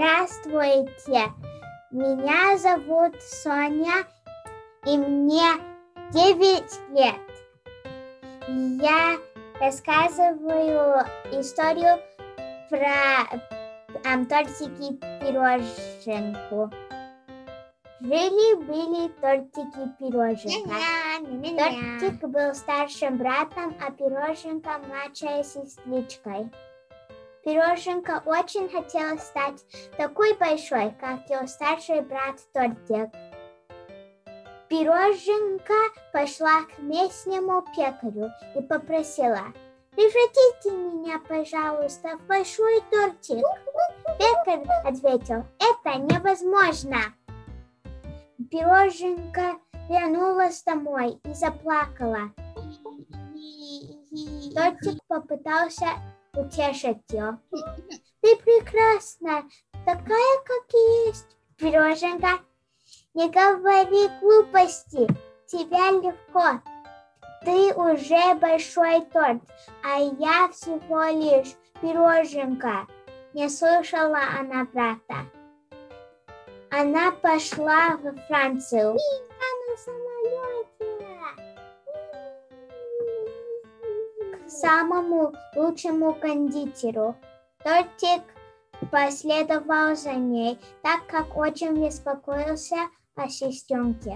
Здравствуйте, меня зовут Соня, и мне 9 лет. Я рассказываю историю про um, тортики пироженку. Жили-были тортики пироженка. Тортик был старшим братом, а пироженка младшей сестричкой. Пироженка очень хотела стать такой большой, как ее старший брат Тортик. Пироженка пошла к местному пекарю и попросила, «Превратите меня, пожалуйста, в большой тортик». Пекарь ответил, «Это невозможно». Пироженка вернулась домой и заплакала. Тортик попытался утешить ее. Ты прекрасна, такая, как есть. Пироженка, не говори глупости, тебя легко. Ты уже большой торт, а я всего лишь пироженка. Не слышала она брата. Она пошла во Францию. Самому лучшему кондитеру. Тортик последовал за ней, так как очень беспокоился о сестренке.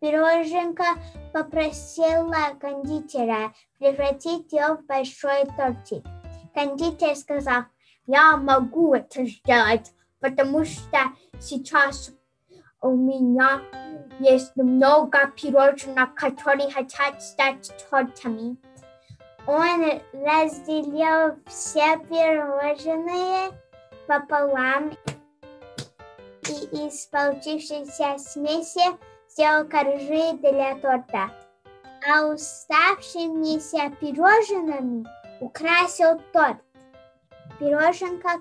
Пироженка попросила кондитера превратить ее в большой тортик. Кондитер сказал, я могу это сделать, потому что сейчас у меня есть много пирожных, которые хотят стать тортами. Он разделил все пирожные пополам и из получившейся смеси сделал коржи для торта. А уставшимися пирожными украсил торт. Пироженка,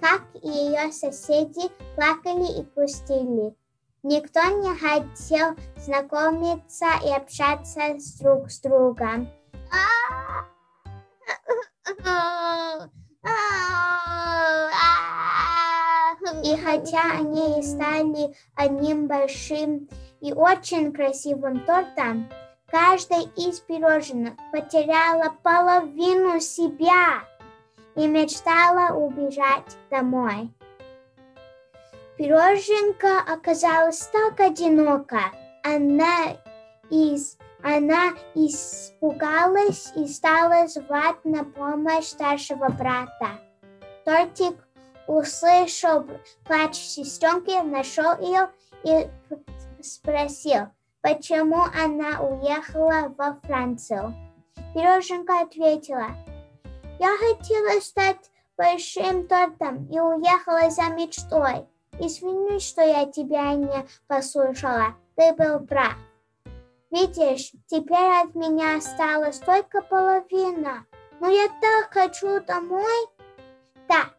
как и ее соседи, плакали и грустили. Никто не хотел знакомиться и общаться с друг с другом. И хотя они и стали одним большим и очень красивым тортом, каждая из пирожных потеряла половину себя и мечтала убежать домой. Пироженка оказалась так одинока. Она из она испугалась и стала звать на помощь старшего брата. Тортик услышал плач сестренки, нашел ее и спросил, почему она уехала во Францию. Пироженка ответила, я хотела стать большим тортом и уехала за мечтой. Извини, что я тебя не послушала. Ты был прав. Видишь, теперь от меня осталась только половина. Но я так хочу домой. Так,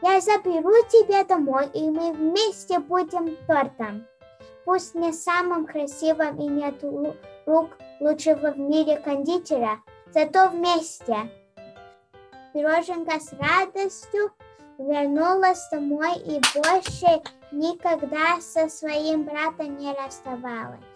я заберу тебя домой, и мы вместе будем тортом. Пусть не самым красивым и нет рук лучшего в мире кондитера, зато вместе. Пироженка с радостью вернулась домой и больше никогда со своим братом не расставалась.